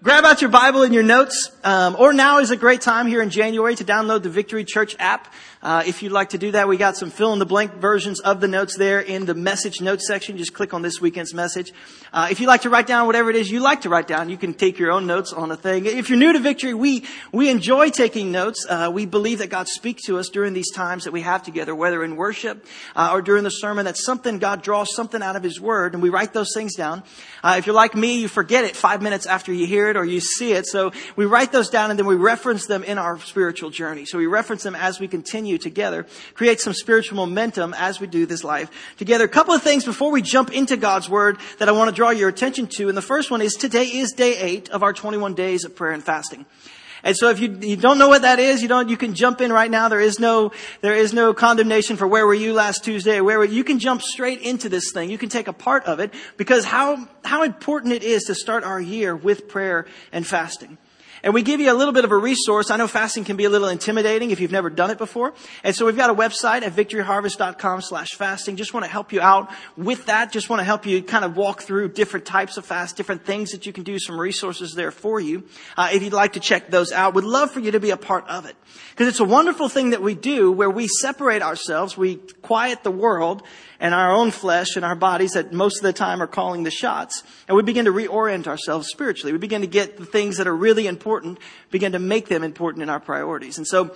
Grab out your Bible and your notes, um, or now is a great time here in January to download the Victory Church app. Uh, if you'd like to do that, we got some fill in the blank versions of the notes there in the message notes section. Just click on this weekend's message. Uh, if you like to write down whatever it is you like to write down, you can take your own notes on a thing. If you're new to Victory, we we enjoy taking notes. Uh, we believe that God speaks to us during these times that we have together, whether in worship uh, or during the sermon. That something God draws something out of His Word, and we write those things down. Uh, if you're like me, you forget it five minutes after you hear it or you see it. So we write those down and then we reference them in our spiritual journey. So we reference them as we continue together, create some spiritual momentum as we do this life together. A couple of things before we jump into God's Word that I want to draw your attention to. And the first one is today is day eight of our 21 days of prayer and fasting. And so if you, you don't know what that is, you don't, you can jump in right now. There is no, there is no condemnation for where were you last Tuesday where were, you can jump straight into this thing. You can take a part of it because how, how important it is to start our year with prayer and fasting. And we give you a little bit of a resource. I know fasting can be a little intimidating if you've never done it before. And so we've got a website at victoryharvest.com slash fasting. Just want to help you out with that. Just want to help you kind of walk through different types of fast, different things that you can do, some resources there for you. Uh, if you'd like to check those out, would love for you to be a part of it. Because it's a wonderful thing that we do where we separate ourselves, we quiet the world, and our own flesh and our bodies that most of the time are calling the shots. And we begin to reorient ourselves spiritually. We begin to get the things that are really important, begin to make them important in our priorities. And so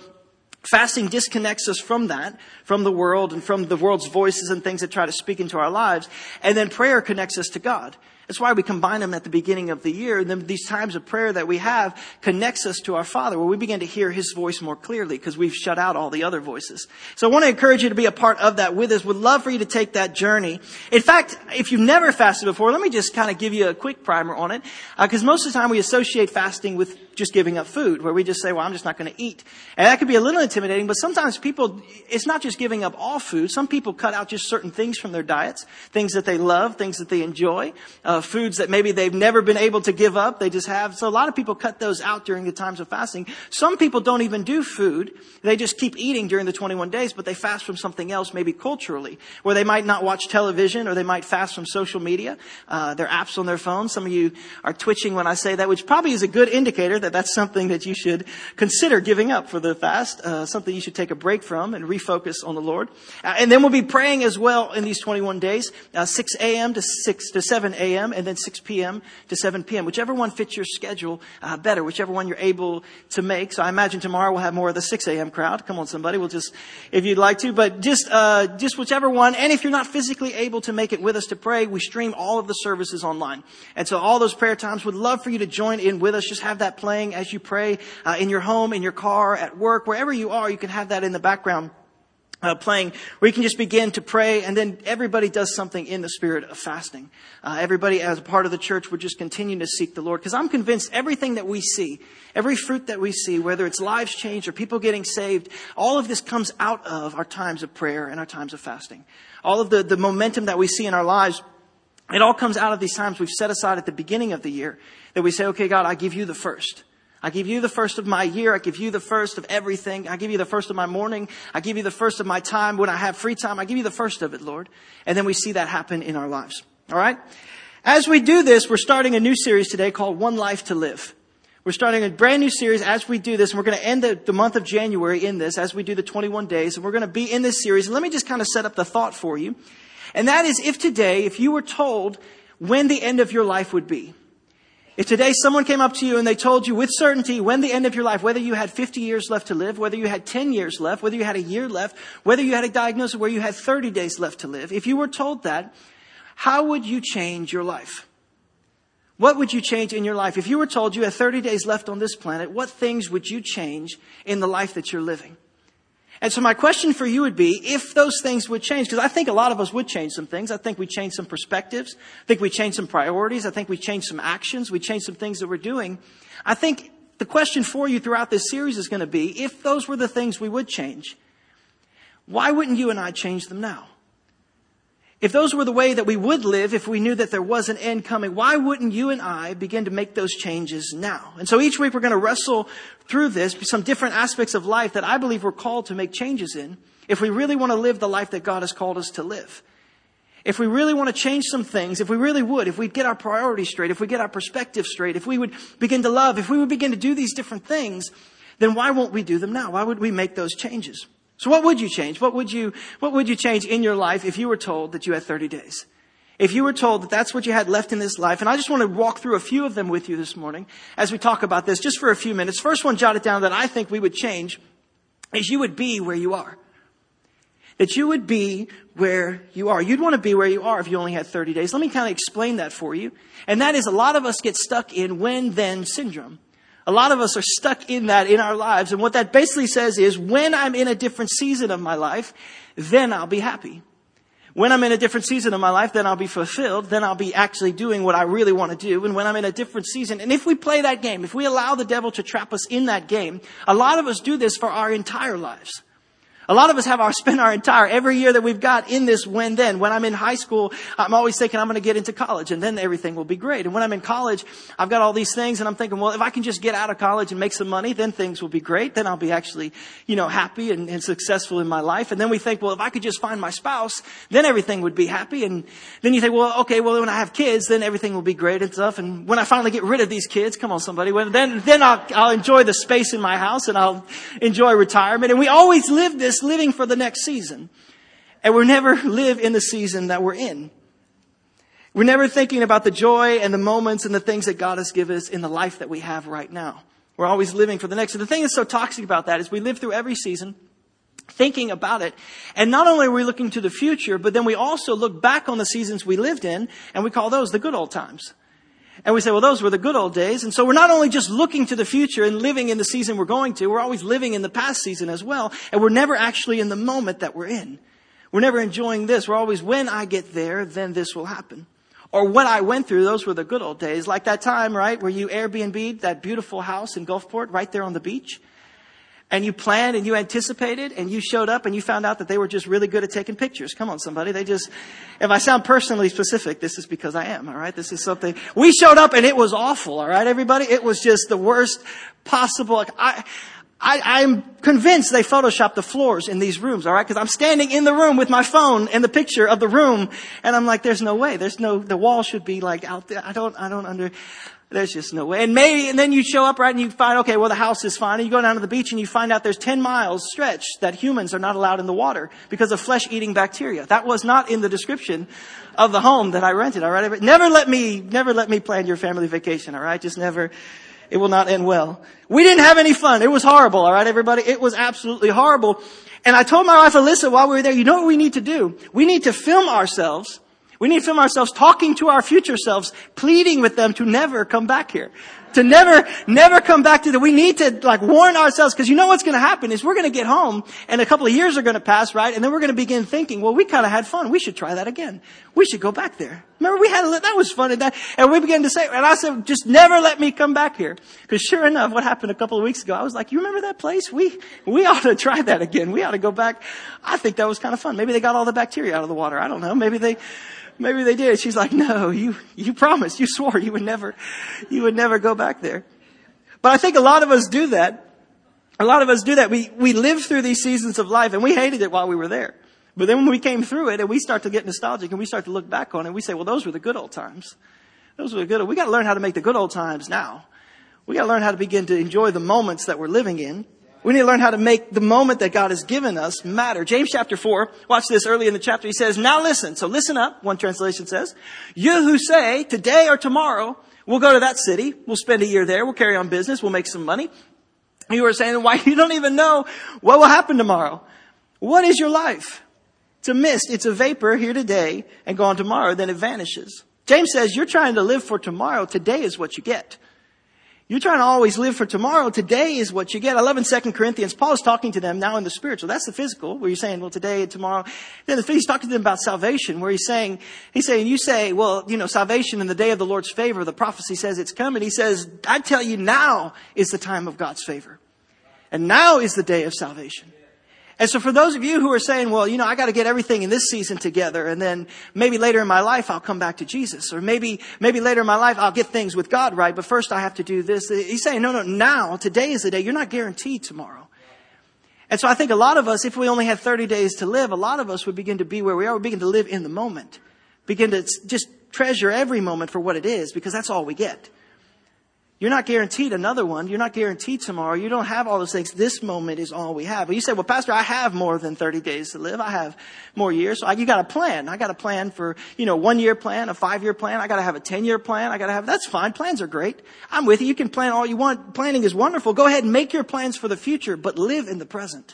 Fasting disconnects us from that, from the world and from the world's voices and things that try to speak into our lives. And then prayer connects us to God. That's why we combine them at the beginning of the year. And then these times of prayer that we have connects us to our Father where we begin to hear His voice more clearly because we've shut out all the other voices. So I want to encourage you to be a part of that with us. Would love for you to take that journey. In fact, if you've never fasted before, let me just kind of give you a quick primer on it. Because uh, most of the time we associate fasting with just giving up food, where we just say, well, I'm just not going to eat. And that could be a little intimidating, but sometimes people, it's not just giving up all food. Some people cut out just certain things from their diets, things that they love, things that they enjoy, uh, foods that maybe they've never been able to give up, they just have. So a lot of people cut those out during the times of fasting. Some people don't even do food. They just keep eating during the 21 days, but they fast from something else, maybe culturally, where they might not watch television or they might fast from social media, uh, their apps on their phone. Some of you are twitching when I say that, which probably is a good indicator that that's something that you should consider giving up for the fast, uh, something you should take a break from and refocus on the Lord. Uh, and then we'll be praying as well in these 21 days, uh, 6 a.m. to 6 to 7 a.m. and then 6 p.m. to 7 p.m. Whichever one fits your schedule uh, better, whichever one you're able to make. So I imagine tomorrow we'll have more of the 6 a.m. crowd. Come on, somebody. We'll just, if you'd like to, but just, uh, just whichever one. And if you're not physically able to make it with us to pray, we stream all of the services online. And so all those prayer times would love for you to join in with us. Just have that playing as you pray uh, in your home, in your car, at work, wherever you are, you can have that in the background. Uh, playing where you can just begin to pray and then everybody does something in the spirit of fasting uh, everybody as a part of the church would just continue to seek the lord because i'm convinced everything that we see every fruit that we see whether it's lives changed or people getting saved all of this comes out of our times of prayer and our times of fasting all of the, the momentum that we see in our lives it all comes out of these times we've set aside at the beginning of the year that we say okay god i give you the first I give you the first of my year. I give you the first of everything. I give you the first of my morning. I give you the first of my time when I have free time. I give you the first of it, Lord. And then we see that happen in our lives. All right? As we do this, we're starting a new series today called One Life to Live. We're starting a brand new series as we do this, and we're going to end the, the month of January in this as we do the 21 days, and we're going to be in this series. And let me just kind of set up the thought for you. And that is if today, if you were told when the end of your life would be, if today someone came up to you and they told you with certainty when the end of your life, whether you had 50 years left to live, whether you had 10 years left, whether you had a year left, whether you had a diagnosis where you had 30 days left to live, if you were told that, how would you change your life? What would you change in your life? If you were told you had 30 days left on this planet, what things would you change in the life that you're living? And so my question for you would be, if those things would change, because I think a lot of us would change some things. I think we change some perspectives. I think we change some priorities. I think we change some actions. We change some things that we're doing. I think the question for you throughout this series is going to be, if those were the things we would change, why wouldn't you and I change them now? If those were the way that we would live if we knew that there was an end coming, why wouldn't you and I begin to make those changes now? And so each week we're going to wrestle through this, some different aspects of life that I believe we're called to make changes in if we really want to live the life that God has called us to live. if we really want to change some things, if we really would, if we'd get our priorities straight, if we get our perspective straight, if we would begin to love, if we would begin to do these different things, then why won't we do them now? Why would we make those changes? So what would you change? What would you, what would you change in your life if you were told that you had 30 days? If you were told that that's what you had left in this life, and I just want to walk through a few of them with you this morning as we talk about this just for a few minutes. First one jot it down that I think we would change is you would be where you are that you would be where you are. You'd want to be where you are if you only had 30 days. Let me kind of explain that for you. And that is a lot of us get stuck in when then syndrome. A lot of us are stuck in that in our lives. And what that basically says is when I'm in a different season of my life, then I'll be happy. When I'm in a different season of my life, then I'll be fulfilled. Then I'll be actually doing what I really want to do. And when I'm in a different season, and if we play that game, if we allow the devil to trap us in that game, a lot of us do this for our entire lives. A lot of us have our spend our entire every year that we've got in this when then. When I'm in high school, I'm always thinking I'm going to get into college and then everything will be great. And when I'm in college, I've got all these things and I'm thinking, well, if I can just get out of college and make some money, then things will be great. Then I'll be actually, you know, happy and, and successful in my life. And then we think, well, if I could just find my spouse, then everything would be happy. And then you think, well, okay, well, when I have kids, then everything will be great and stuff. And when I finally get rid of these kids, come on somebody, well, then, then I'll, I'll enjoy the space in my house and I'll enjoy retirement. And we always live this living for the next season. And we never live in the season that we're in. We're never thinking about the joy and the moments and the things that God has given us in the life that we have right now. We're always living for the next. And the thing that's so toxic about that is we live through every season thinking about it. And not only are we looking to the future, but then we also look back on the seasons we lived in and we call those the good old times. And we say, well, those were the good old days. And so we're not only just looking to the future and living in the season we're going to, we're always living in the past season as well. And we're never actually in the moment that we're in. We're never enjoying this. We're always, when I get there, then this will happen. Or what I went through, those were the good old days. Like that time, right, where you Airbnb'd that beautiful house in Gulfport right there on the beach and you planned and you anticipated and you showed up and you found out that they were just really good at taking pictures. Come on, somebody. They just, if I sound personally specific, this is because I am, all right? This is something, we showed up and it was awful, all right, everybody? It was just the worst possible, I, I, I'm convinced they photoshopped the floors in these rooms, all right? Because I'm standing in the room with my phone and the picture of the room, and I'm like, "There's no way. There's no. The wall should be like out there. I don't. I don't under. There's just no way. And maybe, and then you show up right and you find, okay, well the house is fine. And you go down to the beach and you find out there's 10 miles stretch that humans are not allowed in the water because of flesh eating bacteria. That was not in the description of the home that I rented, alright? Never let me, never let me plan your family vacation, alright? Just never, it will not end well. We didn't have any fun. It was horrible, alright everybody? It was absolutely horrible. And I told my wife Alyssa while we were there, you know what we need to do? We need to film ourselves we need to film ourselves talking to our future selves, pleading with them to never come back here. To never, never come back to the, we need to like warn ourselves because you know what's going to happen is we're going to get home and a couple of years are going to pass, right? And then we're going to begin thinking, well, we kind of had fun. We should try that again. We should go back there. Remember we had, a, that was fun and that, and we began to say, and I said, just never let me come back here. Because sure enough, what happened a couple of weeks ago, I was like, you remember that place? We, we ought to try that again. We ought to go back. I think that was kind of fun. Maybe they got all the bacteria out of the water. I don't know. Maybe they, Maybe they did. She's like, no, you, you promised, you swore you would never, you would never go back there. But I think a lot of us do that. A lot of us do that. We, we live through these seasons of life and we hated it while we were there. But then when we came through it and we start to get nostalgic and we start to look back on it, we say, well, those were the good old times. Those were the good, we gotta learn how to make the good old times now. We gotta learn how to begin to enjoy the moments that we're living in. We need to learn how to make the moment that God has given us matter. James chapter 4, watch this early in the chapter. He says, now listen. So listen up, one translation says. You who say, today or tomorrow, we'll go to that city, we'll spend a year there, we'll carry on business, we'll make some money. You are saying, why you don't even know what will happen tomorrow. What is your life? It's a mist, it's a vapor here today and gone tomorrow, then it vanishes. James says, you're trying to live for tomorrow. Today is what you get. You're trying to always live for tomorrow. Today is what you get. I love in 2 Corinthians, Paul is talking to them now in the spiritual. That's the physical, where you're saying, well, today and tomorrow. Then he's talking to them about salvation, where he's saying, he's saying, you say, well, you know, salvation in the day of the Lord's favor, the prophecy says it's coming. He says, I tell you now is the time of God's favor. And now is the day of salvation. And so for those of you who are saying, well, you know, I got to get everything in this season together and then maybe later in my life I'll come back to Jesus or maybe, maybe later in my life I'll get things with God right, but first I have to do this. He's saying, no, no, now, today is the day. You're not guaranteed tomorrow. And so I think a lot of us, if we only had 30 days to live, a lot of us would begin to be where we are. We begin to live in the moment. Begin to just treasure every moment for what it is because that's all we get. You're not guaranteed another one. You're not guaranteed tomorrow. You don't have all those things. This moment is all we have. But you say, well, Pastor, I have more than 30 days to live. I have more years. So I, you got a plan. I got a plan for, you know, one year plan, a five year plan. I got to have a 10 year plan. I got to have, that's fine. Plans are great. I'm with you. You can plan all you want. Planning is wonderful. Go ahead and make your plans for the future, but live in the present.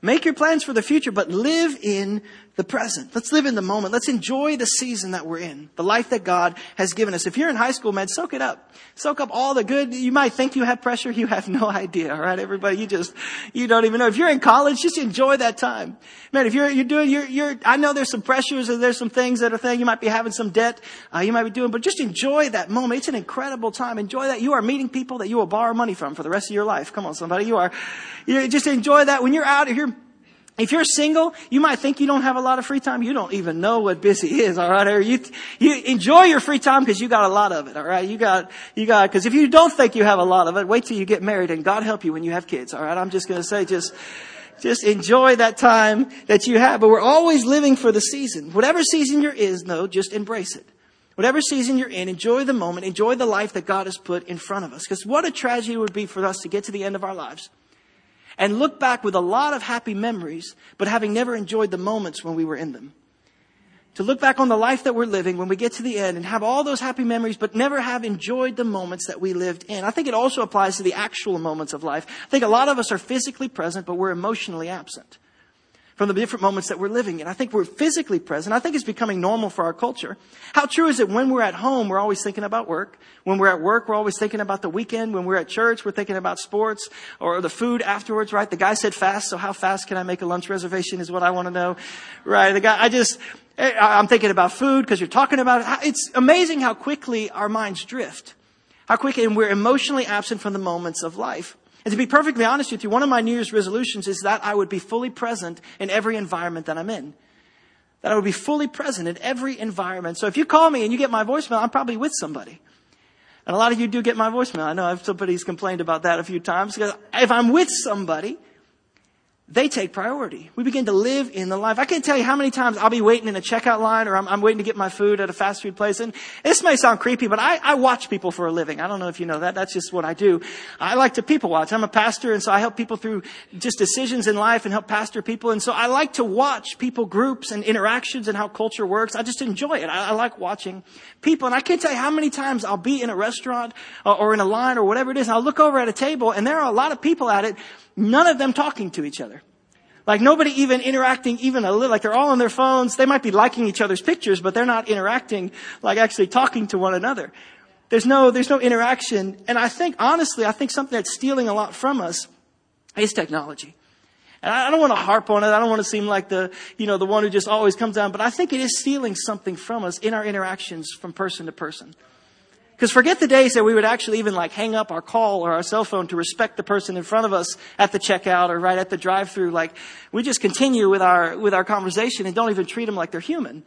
Make your plans for the future, but live in the present. Let's live in the moment. Let's enjoy the season that we're in, the life that God has given us. If you're in high school, man, soak it up. Soak up all the good. You might think you have pressure. You have no idea. All right, everybody. You just, you don't even know. If you're in college, just enjoy that time. Man, if you're, you're doing, you're, you're, I know there's some pressures and there's some things that are thing. You might be having some debt. Uh, you might be doing, but just enjoy that moment. It's an incredible time. Enjoy that. You are meeting people that you will borrow money from for the rest of your life. Come on, somebody. You are, you just enjoy that. When you're out here, if you're single, you might think you don't have a lot of free time. You don't even know what busy is, alright? Or you, you enjoy your free time because you got a lot of it, alright? You got, you got, cause if you don't think you have a lot of it, wait till you get married and God help you when you have kids, alright? I'm just gonna say just, just enjoy that time that you have. But we're always living for the season. Whatever season you're in, though, just embrace it. Whatever season you're in, enjoy the moment, enjoy the life that God has put in front of us. Because what a tragedy it would be for us to get to the end of our lives and look back with a lot of happy memories, but having never enjoyed the moments when we were in them. To look back on the life that we're living when we get to the end and have all those happy memories, but never have enjoyed the moments that we lived in. I think it also applies to the actual moments of life. I think a lot of us are physically present, but we're emotionally absent from the different moments that we're living in. I think we're physically present. I think it's becoming normal for our culture. How true is it when we're at home, we're always thinking about work. When we're at work, we're always thinking about the weekend. When we're at church, we're thinking about sports or the food afterwards, right? The guy said fast, so how fast can I make a lunch reservation is what I want to know, right? The guy, I just, eh, I'm thinking about food because you're talking about it. It's amazing how quickly our minds drift. How quickly, and we're emotionally absent from the moments of life. And to be perfectly honest with you, one of my New Year's resolutions is that I would be fully present in every environment that I'm in. That I would be fully present in every environment. So if you call me and you get my voicemail, I'm probably with somebody. And a lot of you do get my voicemail. I know somebody's complained about that a few times. Because if I'm with somebody, they take priority. We begin to live in the life. I can't tell you how many times I'll be waiting in a checkout line or I'm, I'm waiting to get my food at a fast food place. And this may sound creepy, but I, I, watch people for a living. I don't know if you know that. That's just what I do. I like to people watch. I'm a pastor and so I help people through just decisions in life and help pastor people. And so I like to watch people groups and interactions and how culture works. I just enjoy it. I, I like watching people. And I can't tell you how many times I'll be in a restaurant or, or in a line or whatever it is. And I'll look over at a table and there are a lot of people at it none of them talking to each other. Like nobody even interacting even a little, like they're all on their phones. They might be liking each other's pictures, but they're not interacting, like actually talking to one another. There's no, there's no interaction. And I think, honestly, I think something that's stealing a lot from us is technology. And I don't want to harp on it. I don't want to seem like the, you know, the one who just always comes down, but I think it is stealing something from us in our interactions from person to person. Because forget the days that we would actually even like hang up our call or our cell phone to respect the person in front of us at the checkout or right at the drive-through. Like we just continue with our with our conversation and don't even treat them like they're human.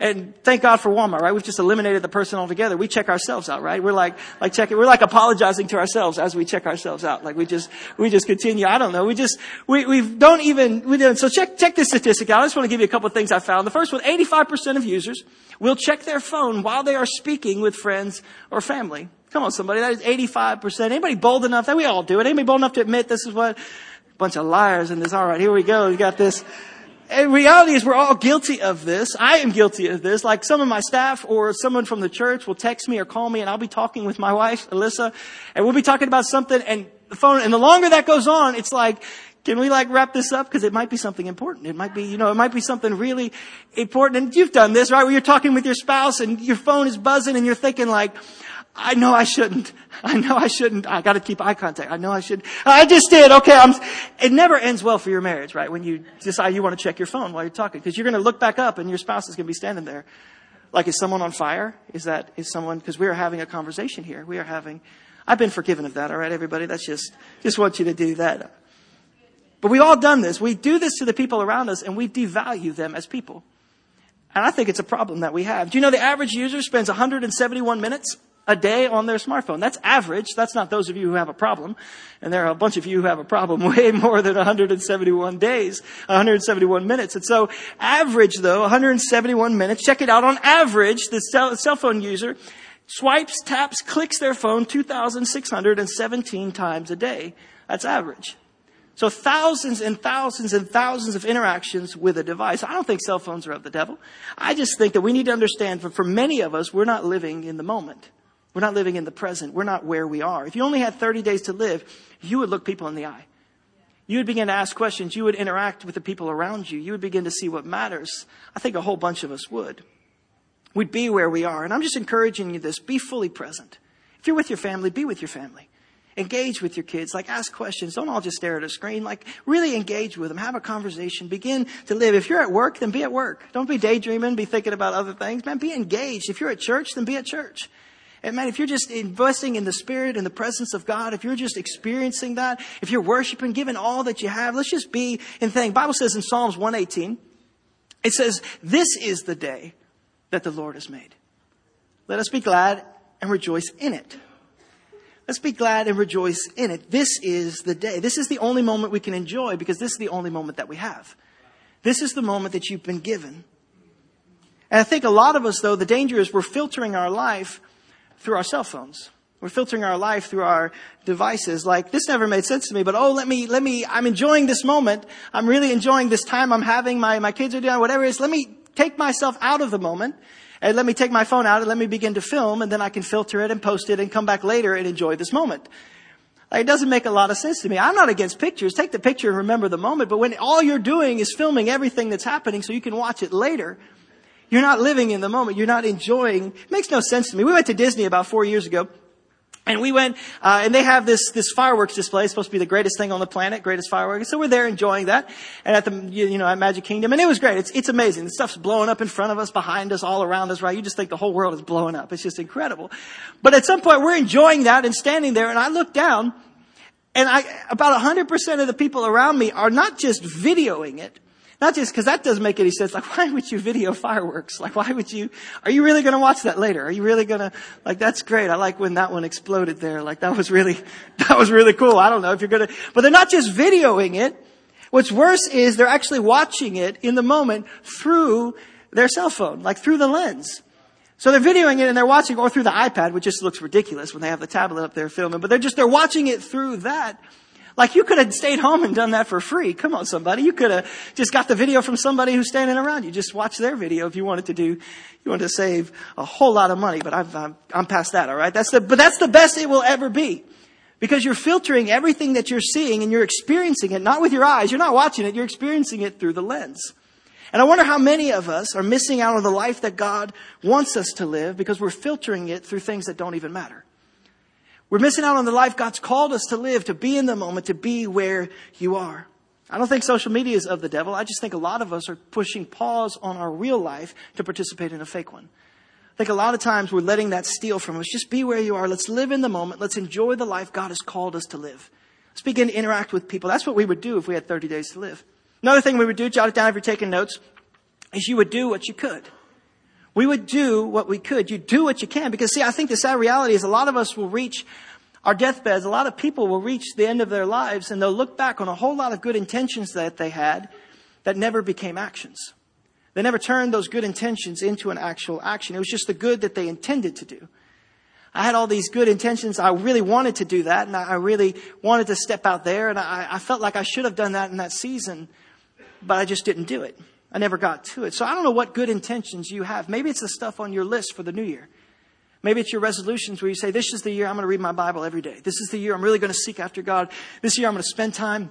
And thank God for Walmart, right? We've just eliminated the person altogether. We check ourselves out, right? We're like, like checking, we're like apologizing to ourselves as we check ourselves out. Like we just, we just continue. I don't know. We just, we, we don't even, we don't. So check, check this statistic out. I just want to give you a couple of things I found. The first one, 85% of users will check their phone while they are speaking with friends or family. Come on, somebody. That is 85%. Anybody bold enough? That we all do it. Anybody bold enough to admit this is what? Bunch of liars in this. All right, here we go. We got this. And reality is we're all guilty of this. I am guilty of this. Like some of my staff or someone from the church will text me or call me and I'll be talking with my wife, Alyssa, and we'll be talking about something and the phone, and the longer that goes on, it's like, can we like wrap this up? Because it might be something important. It might be, you know, it might be something really important. And you've done this, right? Where you're talking with your spouse and your phone is buzzing and you're thinking like, I know I shouldn't. I know I shouldn't. I gotta keep eye contact. I know I should. I just did. Okay. I'm, it never ends well for your marriage, right? When you decide you want to check your phone while you're talking. Cause you're gonna look back up and your spouse is gonna be standing there. Like, is someone on fire? Is that, is someone, cause we are having a conversation here. We are having, I've been forgiven of that. All right, everybody. That's just, just want you to do that. But we've all done this. We do this to the people around us and we devalue them as people. And I think it's a problem that we have. Do you know the average user spends 171 minutes a day on their smartphone. That's average. That's not those of you who have a problem. And there are a bunch of you who have a problem way more than 171 days, 171 minutes. And so average though, 171 minutes. Check it out. On average, the cell, phone user swipes, taps, clicks their phone 2,617 times a day. That's average. So thousands and thousands and thousands of interactions with a device. I don't think cell phones are of the devil. I just think that we need to understand that for many of us, we're not living in the moment. We're not living in the present. We're not where we are. If you only had 30 days to live, you would look people in the eye. You would begin to ask questions. You would interact with the people around you. You would begin to see what matters. I think a whole bunch of us would. We'd be where we are. And I'm just encouraging you this. Be fully present. If you're with your family, be with your family. Engage with your kids. Like ask questions. Don't all just stare at a screen. Like really engage with them. Have a conversation. Begin to live. If you're at work, then be at work. Don't be daydreaming, be thinking about other things. Man, be engaged. If you're at church, then be at church. And man, if you're just investing in the Spirit and the presence of God, if you're just experiencing that, if you're worshiping, giving all that you have, let's just be in thing. Bible says in Psalms 118, it says, this is the day that the Lord has made. Let us be glad and rejoice in it. Let's be glad and rejoice in it. This is the day. This is the only moment we can enjoy because this is the only moment that we have. This is the moment that you've been given. And I think a lot of us, though, the danger is we're filtering our life through our cell phones. We're filtering our life through our devices. Like, this never made sense to me, but oh, let me, let me, I'm enjoying this moment. I'm really enjoying this time I'm having. My, my kids are doing whatever it is. Let me take myself out of the moment and let me take my phone out and let me begin to film and then I can filter it and post it and come back later and enjoy this moment. Like, it doesn't make a lot of sense to me. I'm not against pictures. Take the picture and remember the moment. But when all you're doing is filming everything that's happening so you can watch it later, you're not living in the moment. You're not enjoying. It makes no sense to me. We went to Disney about four years ago and we went, uh, and they have this this fireworks display. Supposed to be the greatest thing on the planet, greatest fireworks. So we're there enjoying that, and at the you know at Magic Kingdom, and it was great. It's it's amazing. The stuff's blowing up in front of us, behind us, all around us. Right? You just think the whole world is blowing up. It's just incredible. But at some point, we're enjoying that and standing there, and I look down, and I about hundred percent of the people around me are not just videoing it, not just because that doesn't make any sense. Like, why would you video fireworks? Like, why would you, are you really going to watch that later? Are you really going to, like, that's great. I like when that one exploded there. Like, that was really, that was really cool. I don't know if you're going to, but they're not just videoing it. What's worse is they're actually watching it in the moment through their cell phone, like through the lens. So they're videoing it and they're watching, or through the iPad, which just looks ridiculous when they have the tablet up there filming, but they're just, they're watching it through that. Like you could have stayed home and done that for free. Come on, somebody. You could have just got the video from somebody who's standing around you. Just watch their video if you wanted to do, you wanted to save a whole lot of money. But I've, I'm, I'm past that, all right? That's the, but that's the best it will ever be. Because you're filtering everything that you're seeing and you're experiencing it, not with your eyes. You're not watching it. You're experiencing it through the lens. And I wonder how many of us are missing out on the life that God wants us to live because we're filtering it through things that don't even matter. We're missing out on the life God's called us to live, to be in the moment, to be where you are. I don't think social media is of the devil. I just think a lot of us are pushing pause on our real life to participate in a fake one. I think a lot of times we're letting that steal from us. Just be where you are. Let's live in the moment. Let's enjoy the life God has called us to live. Let's begin to interact with people. That's what we would do if we had 30 days to live. Another thing we would do, jot it down if you're taking notes, is you would do what you could. We would do what we could. You do what you can. Because see, I think the sad reality is a lot of us will reach our deathbeds. A lot of people will reach the end of their lives and they'll look back on a whole lot of good intentions that they had that never became actions. They never turned those good intentions into an actual action. It was just the good that they intended to do. I had all these good intentions. I really wanted to do that and I really wanted to step out there and I, I felt like I should have done that in that season, but I just didn't do it. I never got to it. So I don't know what good intentions you have. Maybe it's the stuff on your list for the new year. Maybe it's your resolutions where you say, this is the year I'm going to read my Bible every day. This is the year I'm really going to seek after God. This year I'm going to spend time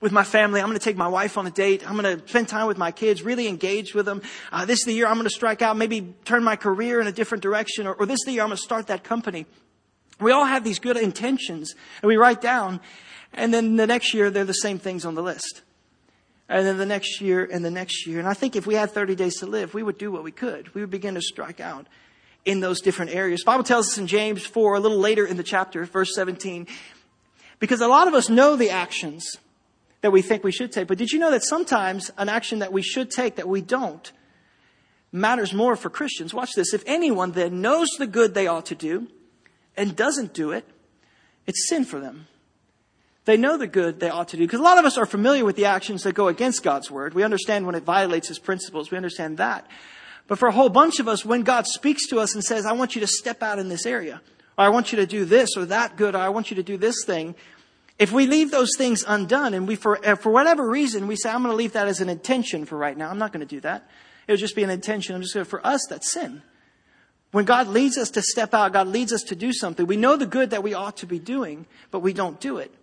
with my family. I'm going to take my wife on a date. I'm going to spend time with my kids, really engage with them. Uh, this is the year I'm going to strike out, maybe turn my career in a different direction, or, or this is the year I'm going to start that company. We all have these good intentions, and we write down, and then the next year they're the same things on the list and then the next year and the next year. And I think if we had 30 days to live, we would do what we could. We would begin to strike out in those different areas. The Bible tells us in James 4, a little later in the chapter, verse 17, because a lot of us know the actions that we think we should take. But did you know that sometimes an action that we should take that we don't matters more for Christians? Watch this. If anyone then knows the good they ought to do and doesn't do it, it's sin for them. They know the good they ought to do. Because a lot of us are familiar with the actions that go against God's word. We understand when it violates his principles. We understand that. But for a whole bunch of us, when God speaks to us and says, I want you to step out in this area, or I want you to do this or that good, or I want you to do this thing, if we leave those things undone and we, for, uh, for whatever reason, we say, I'm going to leave that as an intention for right now. I'm not going to do that. It'll just be an intention. I'm just going to, for us, that's sin. When God leads us to step out, God leads us to do something. We know the good that we ought to be doing, but we don't do it.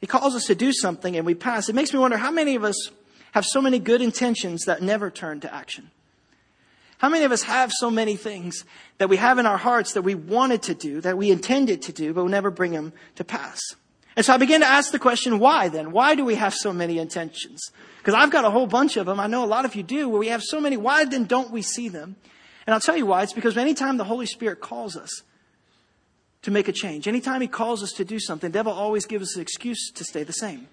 He calls us to do something and we pass. It makes me wonder how many of us have so many good intentions that never turn to action. How many of us have so many things that we have in our hearts that we wanted to do, that we intended to do, but we never bring them to pass? And so I began to ask the question, why then? Why do we have so many intentions? Because I've got a whole bunch of them. I know a lot of you do, where we have so many. Why then don't we see them? And I'll tell you why. It's because anytime the Holy Spirit calls us to make a change, anytime He calls us to do something, the devil always gives us an excuse to stay the same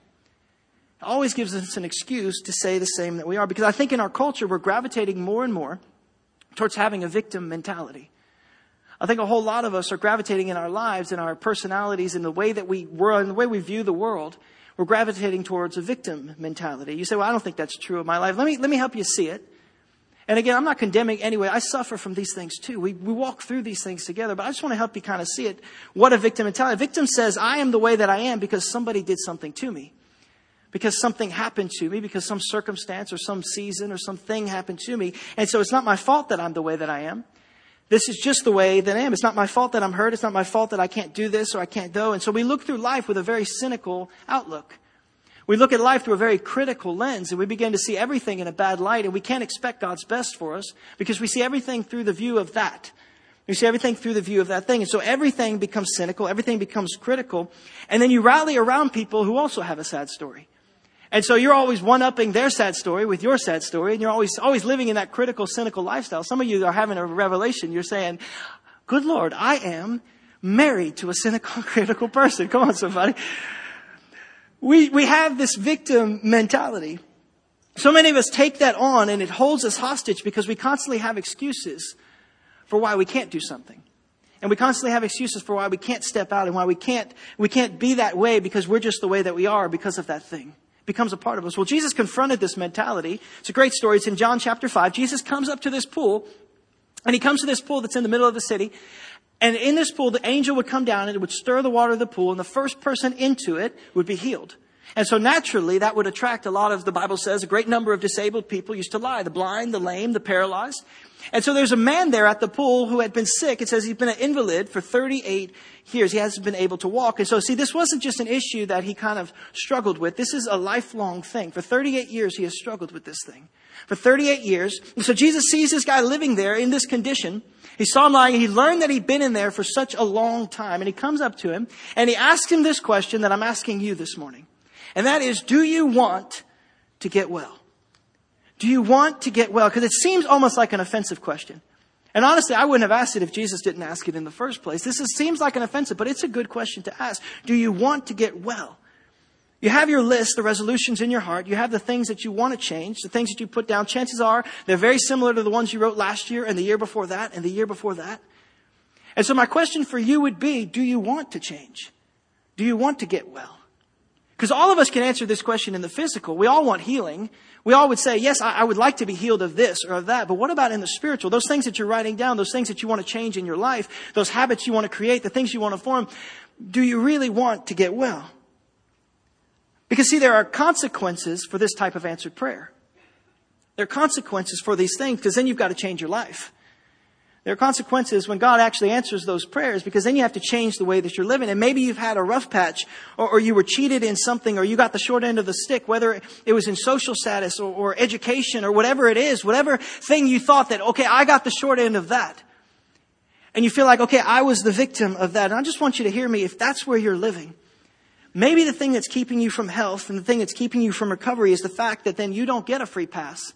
always gives us an excuse to say the same that we are. Because I think in our culture, we're gravitating more and more towards having a victim mentality. I think a whole lot of us are gravitating in our lives, in our personalities, in the way that we were, in the way we view the world. We're gravitating towards a victim mentality. You say, well, I don't think that's true of my life. Let me, let me help you see it. And again, I'm not condemning anyway. I suffer from these things too. We, we walk through these things together, but I just want to help you kind of see it. What a victim mentality. A victim says, I am the way that I am because somebody did something to me because something happened to me, because some circumstance or some season or something happened to me. And so it's not my fault that I'm the way that I am. This is just the way that I am. It's not my fault that I'm hurt. It's not my fault that I can't do this or I can't go. And so we look through life with a very cynical outlook. We look at life through a very critical lens and we begin to see everything in a bad light and we can't expect God's best for us because we see everything through the view of that. We see everything through the view of that thing. And so everything becomes cynical, everything becomes critical, and then you rally around people who also have a sad story. And so you're always one-upping their sad story with your sad story, and you're always, always living in that critical, cynical lifestyle. Some of you are having a revelation. You're saying, good Lord, I am married to a cynical, critical person. Come on, somebody. We, we have this victim mentality. So many of us take that on and it holds us hostage because we constantly have excuses for why we can't do something. And we constantly have excuses for why we can't step out and why we can't, we can't be that way because we're just the way that we are because of that thing becomes a part of us. Well, Jesus confronted this mentality. It's a great story. It's in John chapter 5. Jesus comes up to this pool, and he comes to this pool that's in the middle of the city. And in this pool, the angel would come down and it would stir the water of the pool, and the first person into it would be healed. And so naturally, that would attract a lot of, the Bible says, a great number of disabled people used to lie. The blind, the lame, the paralyzed. And so there's a man there at the pool who had been sick. It says he's been an invalid for 38 years. He hasn't been able to walk. And so see, this wasn't just an issue that he kind of struggled with. This is a lifelong thing. For 38 years, he has struggled with this thing. For 38 years. And so Jesus sees this guy living there in this condition. He saw him lying. He learned that he'd been in there for such a long time. And he comes up to him and he asks him this question that I'm asking you this morning. And that is, do you want to get well? Do you want to get well? Because it seems almost like an offensive question. And honestly, I wouldn't have asked it if Jesus didn't ask it in the first place. This is, seems like an offensive, but it's a good question to ask. Do you want to get well? You have your list, the resolutions in your heart. You have the things that you want to change, the things that you put down. Chances are they're very similar to the ones you wrote last year and the year before that and the year before that. And so my question for you would be, do you want to change? Do you want to get well? Because all of us can answer this question in the physical. We all want healing. We all would say, yes, I, I, would like to be healed of this or of that. But what about in the spiritual? Those things that you're writing down, those things that you want to change in your life, those habits you want to create, the things you want to form, do you really want to get well? Because see, there are consequences for this type of answered prayer. There are consequences for these things because then you've got to change your life. There are consequences when God actually answers those prayers because then you have to change the way that you're living. And maybe you've had a rough patch or, or you were cheated in something or you got the short end of the stick, whether it was in social status or, or education or whatever it is, whatever thing you thought that, okay, I got the short end of that. And you feel like, okay, I was the victim of that. And I just want you to hear me. If that's where you're living, maybe the thing that's keeping you from health and the thing that's keeping you from recovery is the fact that then you don't get a free pass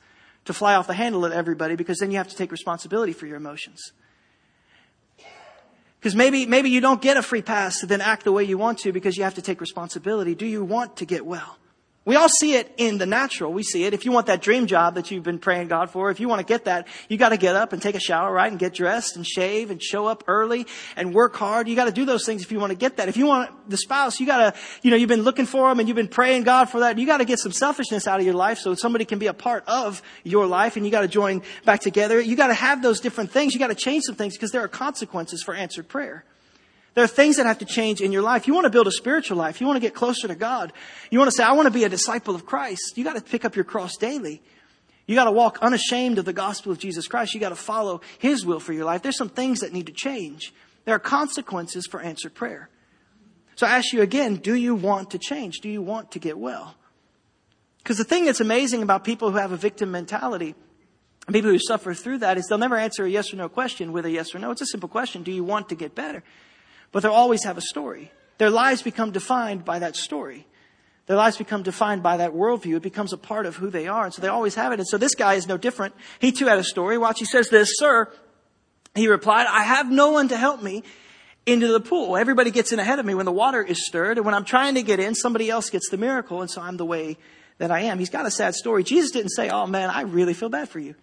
to fly off the handle at everybody because then you have to take responsibility for your emotions. Because maybe, maybe you don't get a free pass to then act the way you want to because you have to take responsibility. Do you want to get well? We all see it in the natural. We see it. If you want that dream job that you've been praying God for, if you want to get that, you got to get up and take a shower, right? And get dressed and shave and show up early and work hard. You got to do those things if you want to get that. If you want the spouse, you got to, you know, you've been looking for them and you've been praying God for that. You got to get some selfishness out of your life so somebody can be a part of your life and you got to join back together. You got to have those different things. You got to change some things because there are consequences for answered prayer. There are things that have to change in your life. You want to build a spiritual life. You want to get closer to God. You want to say, I want to be a disciple of Christ. You got to pick up your cross daily. You got to walk unashamed of the gospel of Jesus Christ. You got to follow His will for your life. There's some things that need to change. There are consequences for answered prayer. So I ask you again, do you want to change? Do you want to get well? Because the thing that's amazing about people who have a victim mentality, and people who suffer through that, is they'll never answer a yes or no question with a yes or no. It's a simple question. Do you want to get better? But they'll always have a story. Their lives become defined by that story. Their lives become defined by that worldview. It becomes a part of who they are. And so they always have it. And so this guy is no different. He too had a story. Watch, he says this, Sir, he replied, I have no one to help me into the pool. Everybody gets in ahead of me when the water is stirred. And when I'm trying to get in, somebody else gets the miracle. And so I'm the way that I am. He's got a sad story. Jesus didn't say, Oh man, I really feel bad for you.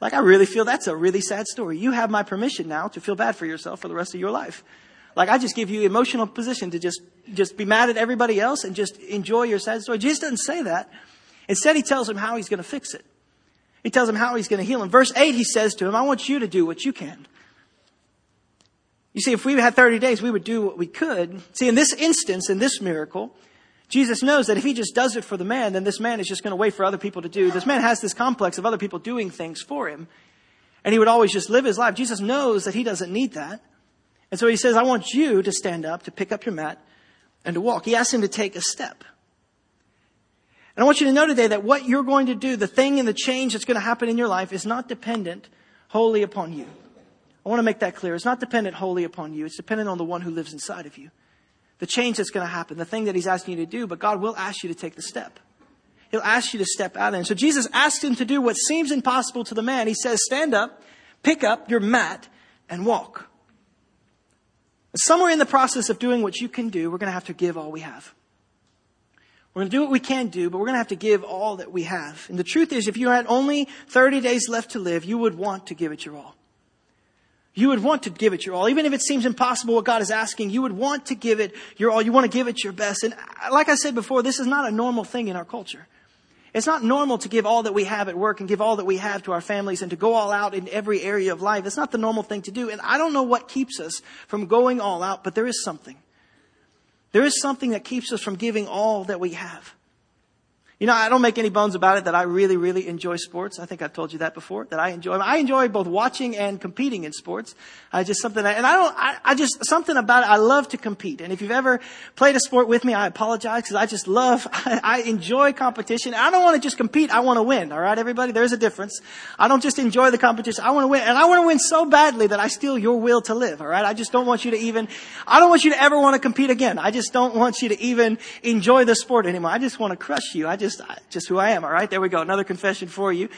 Like, I really feel that's a really sad story. You have my permission now to feel bad for yourself for the rest of your life. Like I just give you emotional position to just, just be mad at everybody else and just enjoy your sad story. Jesus doesn't say that. Instead, he tells him how he's going to fix it. He tells him how he's going to heal him. Verse 8, he says to him, I want you to do what you can. You see, if we had 30 days, we would do what we could. See, in this instance, in this miracle, Jesus knows that if he just does it for the man, then this man is just going to wait for other people to do. This man has this complex of other people doing things for him. And he would always just live his life. Jesus knows that he doesn't need that. And so he says, I want you to stand up, to pick up your mat, and to walk. He asks him to take a step. And I want you to know today that what you're going to do, the thing and the change that's going to happen in your life is not dependent wholly upon you. I want to make that clear. It's not dependent wholly upon you. It's dependent on the one who lives inside of you. The change that's going to happen, the thing that he's asking you to do, but God will ask you to take the step. He'll ask you to step out. And so Jesus asked him to do what seems impossible to the man. He says, stand up, pick up your mat, and walk. Somewhere in the process of doing what you can do, we're going to have to give all we have. We're going to do what we can do, but we're going to have to give all that we have. And the truth is, if you had only 30 days left to live, you would want to give it your all. You would want to give it your all. Even if it seems impossible what God is asking, you would want to give it your all. You want to give it your best. And uh, like I said before, this is not a normal thing in our culture. It's not normal to give all that we have at work and give all that we have to our families and to go all out in every area of life. It's not the normal thing to do. And I don't know what keeps us from going all out, but there is something. There is something that keeps us from giving all that we have. You know, I don't make any bones about it that I really, really enjoy sports. I think I've told you that before, that I enjoy. I enjoy both watching and competing in sports. I just something, and I don't, I, I just, something about it, I love to compete. And if you've ever played a sport with me, I apologize because I just love, I, I enjoy competition. I don't want to just compete, I want to win. Alright, everybody? There's a difference. I don't just enjoy the competition, I want to win. And I want to win so badly that I steal your will to live. Alright? I just don't want you to even, I don't want you to ever want to compete again. I just don't want you to even enjoy the sport anymore. I just want to crush you. I just, just just who I am. All right. There we go. Another confession for you.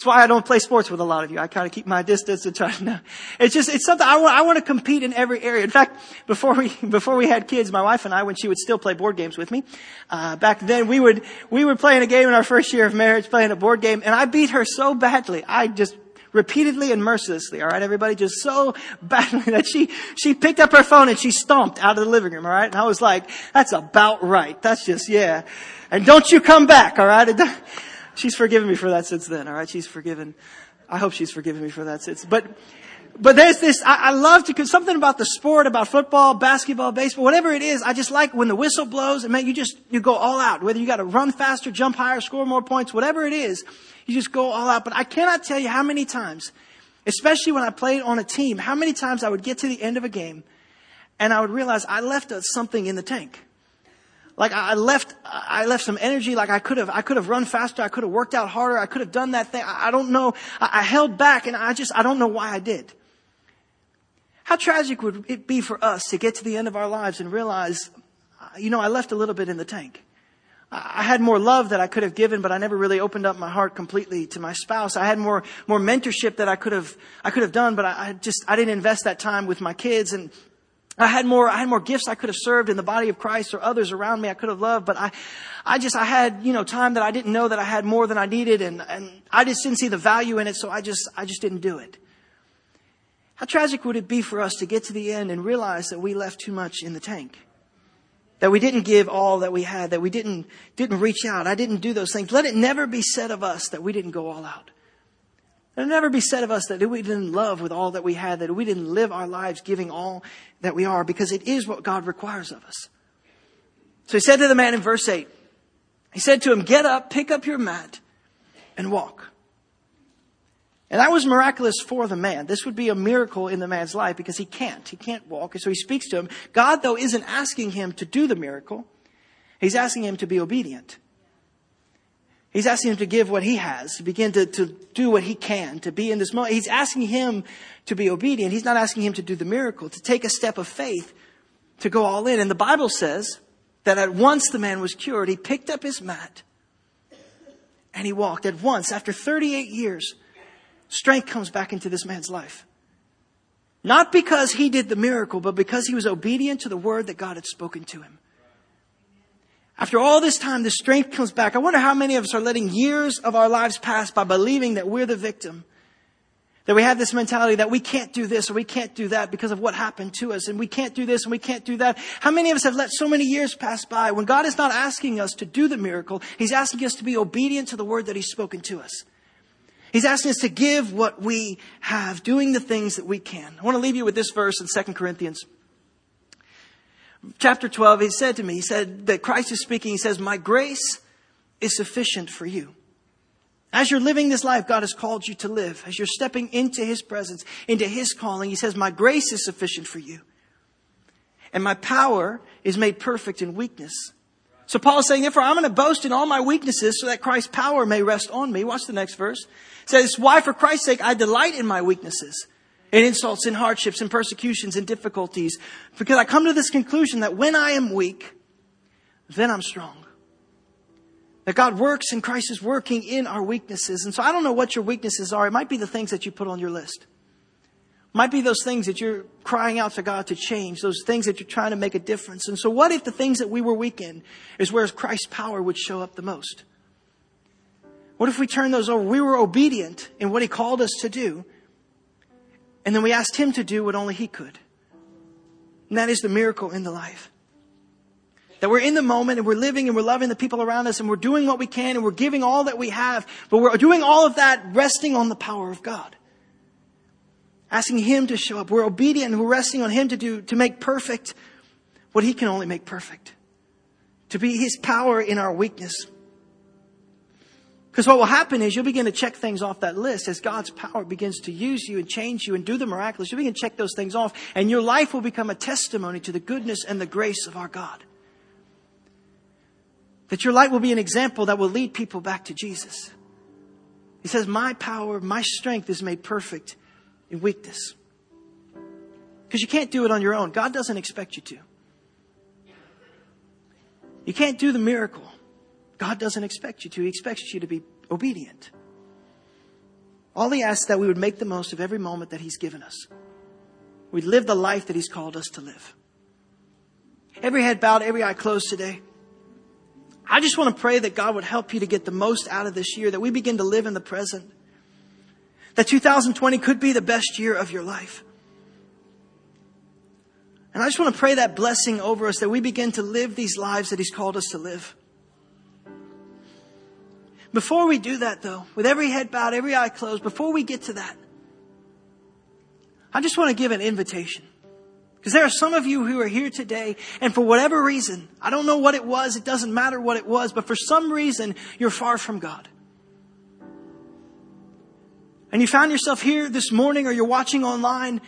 It's why I don't play sports with a lot of you. I kind of keep my distance and try to know. It's just, it's something I want, I want to compete in every area. In fact, before we, before we had kids, my wife and I, when she would still play board games with me, uh, back then we would, we were playing a game in our first year of marriage, playing a board game, and I beat her so badly. I just, repeatedly and mercilessly, all right, everybody, just so badly that she, she picked up her phone and she stomped out of the living room, all right? And I was like, that's about right. That's just, yeah. And don't you come back, all right? She's forgiven me for that since then, all right? She's forgiven. I hope she's forgiven me for that since. But, but there's this, I, I love to, something about the sport, about football, basketball, baseball, whatever it is, I just like when the whistle blows and man, you just, you go all out. Whether you gotta run faster, jump higher, score more points, whatever it is, you just go all out. But I cannot tell you how many times, especially when I played on a team, how many times I would get to the end of a game and I would realize I left something in the tank. Like I left, I left some energy. Like I could have, I could have run faster. I could have worked out harder. I could have done that thing. I don't know. I held back and I just, I don't know why I did. How tragic would it be for us to get to the end of our lives and realize, you know, I left a little bit in the tank. I had more love that I could have given, but I never really opened up my heart completely to my spouse. I had more, more mentorship that I could have, I could have done, but I, I just, I didn't invest that time with my kids and I had more, I had more gifts I could have served in the body of Christ or others around me I could have loved, but I, I just, I had, you know, time that I didn't know that I had more than I needed and, and I just didn't see the value in it, so I just, I just didn't do it. How tragic would it be for us to get to the end and realize that we left too much in the tank? That we didn't give all that we had, that we didn't, didn't reach out. I didn't do those things. Let it never be said of us that we didn't go all out. Let it never be said of us that we didn't love with all that we had, that we didn't live our lives giving all that we are, because it is what God requires of us. So he said to the man in verse 8, he said to him, get up, pick up your mat, and walk. And that was miraculous for the man. This would be a miracle in the man's life because he can't. He can't walk. And so he speaks to him. God, though, isn't asking him to do the miracle. He's asking him to be obedient. He's asking him to give what he has, to begin to, to do what he can, to be in this moment. He's asking him to be obedient. He's not asking him to do the miracle, to take a step of faith, to go all in. And the Bible says that at once the man was cured. He picked up his mat and he walked at once. After 38 years, strength comes back into this man's life. Not because he did the miracle, but because he was obedient to the word that God had spoken to him. After all this time, the strength comes back. I wonder how many of us are letting years of our lives pass by believing that we're the victim. That we have this mentality that we can't do this or we can't do that because of what happened to us and we can't do this and we can't do that. How many of us have let so many years pass by when God is not asking us to do the miracle, He's asking us to be obedient to the word that He's spoken to us. He's asking us to give what we have, doing the things that we can. I want to leave you with this verse in 2 Corinthians. Chapter 12, he said to me, he said that Christ is speaking, he says, My grace is sufficient for you. As you're living this life God has called you to live, as you're stepping into His presence, into His calling, He says, My grace is sufficient for you. And my power is made perfect in weakness. So Paul is saying, therefore, I'm going to boast in all my weaknesses so that Christ's power may rest on me. Watch the next verse. Says, why for Christ's sake I delight in my weaknesses, in insults, in hardships, in persecutions, in difficulties, because I come to this conclusion that when I am weak, then I'm strong. That God works and Christ is working in our weaknesses. And so I don't know what your weaknesses are. It might be the things that you put on your list. Might be those things that you're crying out to God to change, those things that you're trying to make a difference. And so what if the things that we were weak in is where Christ's power would show up the most? What if we turn those over? We were obedient in what He called us to do, and then we asked Him to do what only He could. And that is the miracle in the life. That we're in the moment and we're living and we're loving the people around us and we're doing what we can and we're giving all that we have, but we're doing all of that resting on the power of God asking Him to show up. We're obedient and we're resting on Him to do, to make perfect what He can only make perfect. To be His power in our weakness. Because what will happen is you'll begin to check things off that list as God's power begins to use you and change you and do the miraculous. You'll begin to check those things off and your life will become a testimony to the goodness and the grace of our God. That your light will be an example that will lead people back to Jesus. He says, my power, my strength is made perfect in weakness. Because you can't do it on your own. God doesn't expect you to. You can't do the miracle. God doesn't expect you to. He expects you to be obedient. All He asks that we would make the most of every moment that He's given us. We'd live the life that He's called us to live. Every head bowed, every eye closed today. I just want to pray that God would help you to get the most out of this year, that we begin to live in the present. That 2020 could be the best year of your life. And I just want to pray that blessing over us that we begin to live these lives that He's called us to live. Before we do that though, with every head bowed, every eye closed, before we get to that, I just want to give an invitation. Because there are some of you who are here today, and for whatever reason, I don't know what it was, it doesn't matter what it was, but for some reason, you're far from God and you found yourself here this morning or you're watching online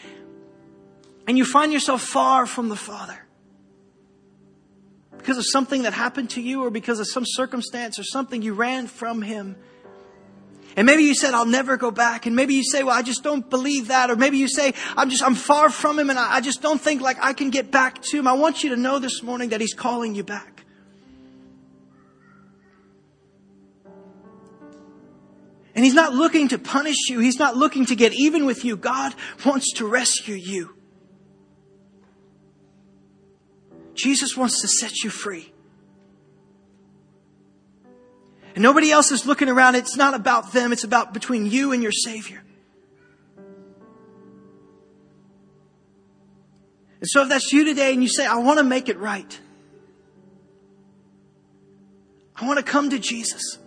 and you find yourself far from the Father because of something that happened to you or because of some circumstance or something you ran from Him. And maybe you said, I'll never go back. And maybe you say, well, I just don't believe that. Or maybe you say, I'm just, I'm far from Him and I, I just don't think like I can get back to Him. I want you to know this morning that He's calling you back. And He's not looking to punish you. He's not looking to get even with you. God wants to rescue you. Jesus wants to set you free. And nobody else is looking around. It's not about them. It's about between you and your Savior. And so if that's you today and you say, I want to make it right. I want to come to Jesus.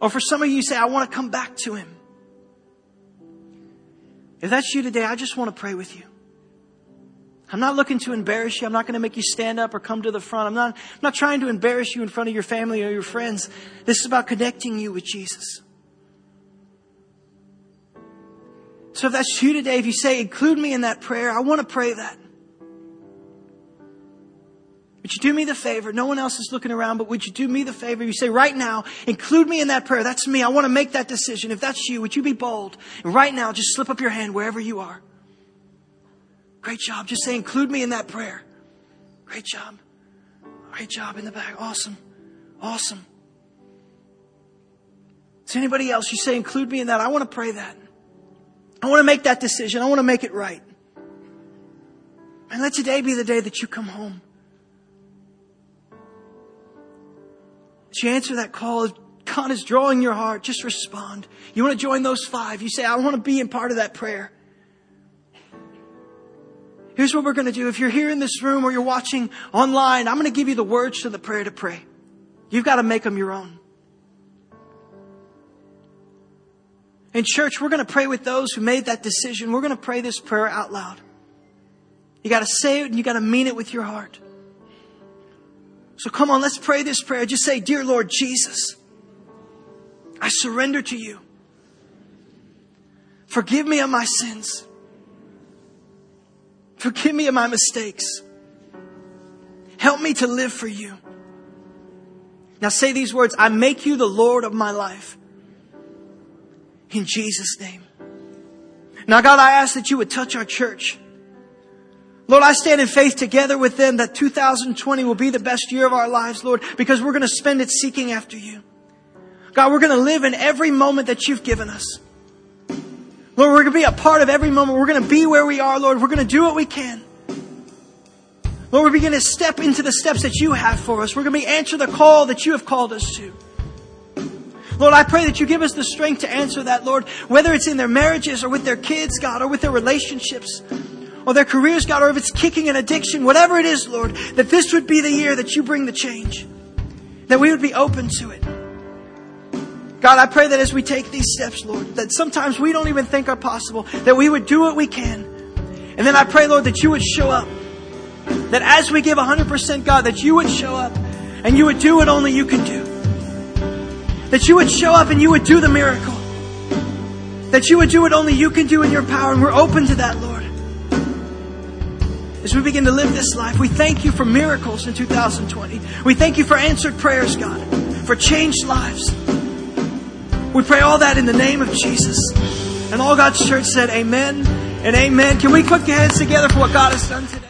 Or for some of you, you say, I want to come back to Him. If that's you today, I just want to pray with you. I'm not looking to embarrass you. I'm not going to make you stand up or come to the front. I'm not, I'm not trying to embarrass you in front of your family or your friends. This is about connecting you with Jesus. So if that's you today, if you say, include me in that prayer, I want to pray that. Would you do me the favor? No one else is looking around, but would you do me the favor? You say, right now, include me in that prayer. That's me. I want to make that decision. If that's you, would you be bold? And right now, just slip up your hand wherever you are. Great job. Just say, include me in that prayer. Great job. Great job in the back. Awesome. Awesome. Is anybody else? You say, include me in that. I want to pray that. I want to make that decision. I want to make it right. And let today be the day that you come home. As you answer that call, God is drawing your heart, just respond. You want to join those five. You say, I want to be in part of that prayer. Here's what we're going to do. If you're here in this room or you're watching online, I'm going to give you the words to the prayer to pray. You've got to make them your own. In church, we're going to pray with those who made that decision. We're going to pray this prayer out loud. You got to say it and you got to mean it with your heart. So come on, let's pray this prayer. Just say, Dear Lord Jesus, I surrender to you. Forgive me of my sins. Forgive me of my mistakes. Help me to live for you. Now say these words I make you the Lord of my life in Jesus' name. Now, God, I ask that you would touch our church. Lord, I stand in faith together with them that 2020 will be the best year of our lives, Lord, because we're going to spend it seeking after you. God, we're going to live in every moment that you've given us. Lord, we're going to be a part of every moment. We're going to be where we are, Lord. We're going to do what we can. Lord, we're beginning to step into the steps that you have for us. We're going to answer the call that you have called us to. Lord, I pray that you give us the strength to answer that, Lord, whether it's in their marriages or with their kids, God, or with their relationships or their careers, God, or if it's kicking an addiction, whatever it is, Lord, that this would be the year that you bring the change. That we would be open to it. God, I pray that as we take these steps, Lord, that sometimes we don't even think are possible, that we would do what we can. And then I pray, Lord, that you would show up. That as we give 100%, God, that you would show up and you would do what only you can do. That you would show up and you would do the miracle. That you would do what only you can do in your power. And we're open to that, Lord. As we begin to live this life, we thank you for miracles in 2020. We thank you for answered prayers, God, for changed lives. We pray all that in the name of Jesus. And all God's church said, Amen and amen. Can we put your hands together for what God has done today?